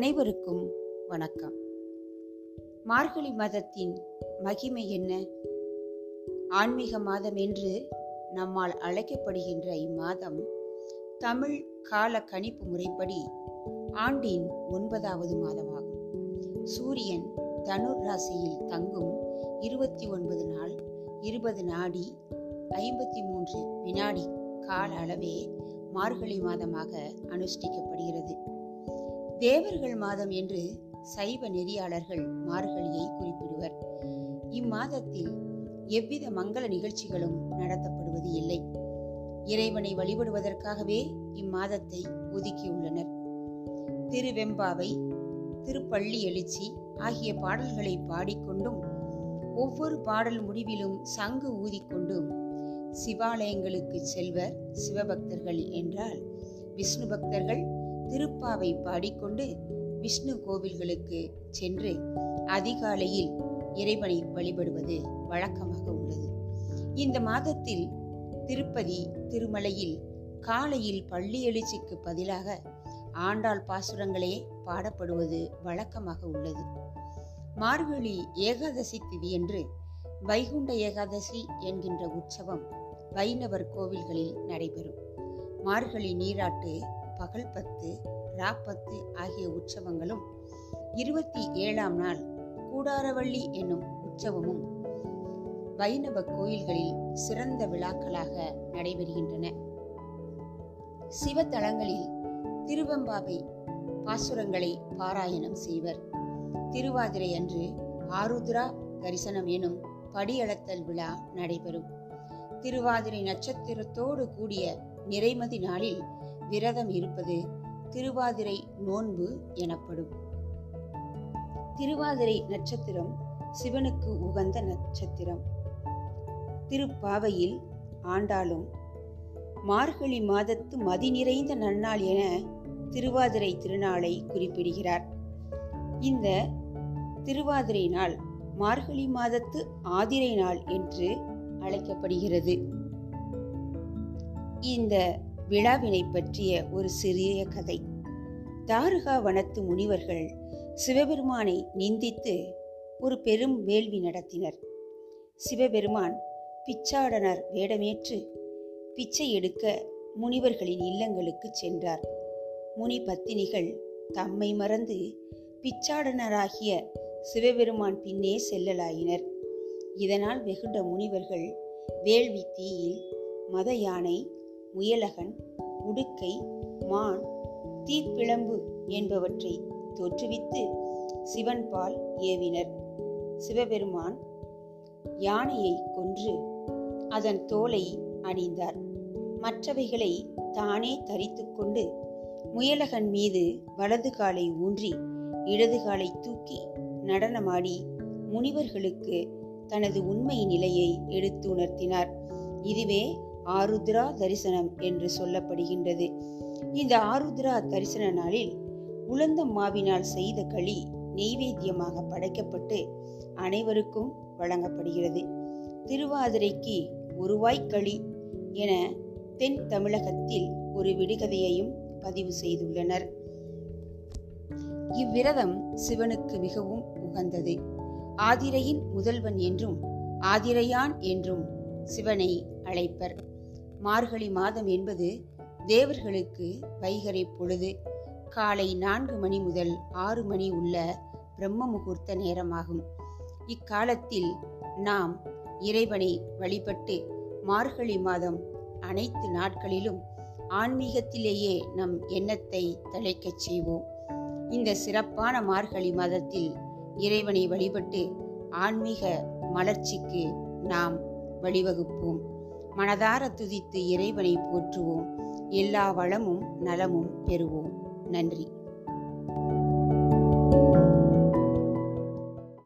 அனைவருக்கும் வணக்கம். மார்கழி மாதத்தின் மகிமை என்ன? ஆன்மீக மாதம் என்று நம்மால் அழைக்கப்படுகின்ற இம்மாதம் தமிழ் கால கணிப்பு முறைப்படி ஆண்டின் ஒன்பதாவது மாதமாகும். சூரியன் தனுர் ராசியில் தங்கும் இருபத்தி ஒன்பது நாள் இருபது நாடி ஐம்பத்தி மூன்று வினாடி கால அளவே மார்கழி மாதமாக அனுஷ்டிக்கப்படுகிறது. தேவர்கள் மாதம் என்று சைவ நெறியாளர்கள் மார்கழியை குறிப்பிடுவர். இம்மாதத்தில் எவ்வித மங்கள நிகழ்ச்சிகளும் நடத்தப்படுவது இல்லை. இறைவனை வழிபடுவதற்காகவே இம்மாதத்தை ஒதுக்கியுள்ளனர் திருவெம்பாவை திருப்பள்ளி எழுச்சி ஆகிய பாடல்களை பாடிக்கொண்டும் ஒவ்வொரு பாடல் முடிவிலும் சங்கு ஊதிக்கொண்டும் சிவாலயங்களுக்கு செல்வர் சிவபக்தர்கள் என்றால் விஷ்ணு பக்தர்கள் திருப்பாவை பாடிக்கொண்டு விஷ்ணு கோவில்களுக்கு சென்று அதிகாலையில் இறைவனை வழிபடுவது வழக்கமாக உள்ளது. இந்த மாதத்தில் திருப்பதி திருமலையில் காலையில் பள்ளி எழுச்சிக்கு பதிலாக ஆண்டாள் பாசுரங்களே பாடப்படுவது வழக்கமாக உள்ளது. மார்கழி ஏகாதசி திதியன்று வைகுண்ட ஏகாதசி என்கின்ற உற்சவம் வைணவர் கோவில்களில் நடைபெறும். மார்கழி நீராட்டு பகல் பத்து ராப்பத்து ஆகிய உற்சவங்களும் இருபத்தி ஏழாம் நாள் கூடாரவள்ளி என்னும் உற்சவமும் வைணவ கோயில்களில் சிறந்த விழாக்களாக நடைபெறுகின்றன. சிவத்தலங்களில் திருவம்பாவை பாசுரங்களை பாராயணம் செய்வர். திருவாதிரை அன்று ஆருத்ரா தரிசனம் எனும் படியளத்தல் விழா நடைபெறும். திருவாதிரை நட்சத்திரத்தோடு கூடிய நிறைமதி நாளில் விரதம் இருப்பது திருவாதிரை நோன்பு எனப்படும். திருவாதிரை நட்சத்திரம் சிவனுக்கு உகந்த நட்சத்திரம். திருப்பாவையில் ஆண்டாலும் மார்கழி மாதத்து மதி நிறைந்த நன்னாள் என திருவாதிரை திருநாளை குறிப்பிடுகிறார். இந்த திருவாதிரை நாள் மார்கழி மாதத்து ஆதிரை நாள் என்று அழைக்கப்படுகிறது. இந்த விழாவினை பற்றிய ஒரு சிறிய கதை. தாருகா வனத்து முனிவர்கள் சிவபெருமானை நிந்தித்து ஒரு பெரும் வேள்வி நடத்தினர். சிவபெருமான் பிச்சாடனர் வேடமேற்று பிச்சை எடுக்க முனிவர்களின் இல்லங்களுக்கு சென்றார். முனி பத்தினிகள் தம்மை மறந்து பிச்சாடனராகிய சிவபெருமான் பின்னே செல்லலாயினர். இதனால் வெகுண்ட முனிவர்கள் வேள்வி தீயில் மத யானை முயலகன் உடுக்கை மான் தீப்பிழம்பு என்பவற்றை தோற்றுவித்து சிவன்பால் ஏவினர். சிவபெருமான் யானையை கொன்று அதன் தோலை அணிந்தார். மற்றவைகளை தானே தரித்து கொண்டு முயலகன் மீது வலது காலை ஊன்றி இடது காலை தூக்கி நடனமாடி முனிவர்களுக்கு தனது உண்மை நிலையை எடுத்து உணர்த்தினார். இதுவே ஆருத்ரா தரிசனம் என்று சொல்லப்படுகின்றது. இந்த ஆருத்ரா தரிசன நாளில் உளுந்தம் மாவினால் செய்த களி நெய்வேத்தியமாக படைக்கப்பட்டு அனைவருக்கும் வழங்கப்படுகிறது. திருவாதிரைக்கு ஒருவாய்க்களி என தென் தமிழகத்தில் ஒரு விடுகதையையும் பதிவு செய்துள்ளனர். இவ்விரதம் சிவனுக்கு மிகவும் உகந்தது. ஆதிரையின் முதல்வன் என்றும் ஆதிரையான் என்றும் சிவனை அழைப்பர். மார்கழி மாதம் என்பது தேவர்களுக்கு வைகரை பொழுது. காலை நான்கு மணி முதல் ஆறு மணி உள்ள பிரம்ம முகூர்த்த நேரமாகும். இக்காலத்தில் நாம் இறைவனை வழிபட்டு மார்கழி மாதம் அனைத்து நாட்களிலும் ஆன்மீகத்திலேயே நம் எண்ணத்தை தழைக்கச் செய்வோம். இந்த சிறப்பான மார்கழி மாதத்தில் இறைவனை வழிபட்டு ஆன்மீக மலர்ச்சிக்கு நாம் வழிவகுப்போம். மனதார துதித்து இறைவனை போற்றுவோம். எல்லா வளமும் நலமும் பெறுவோம். நன்றி.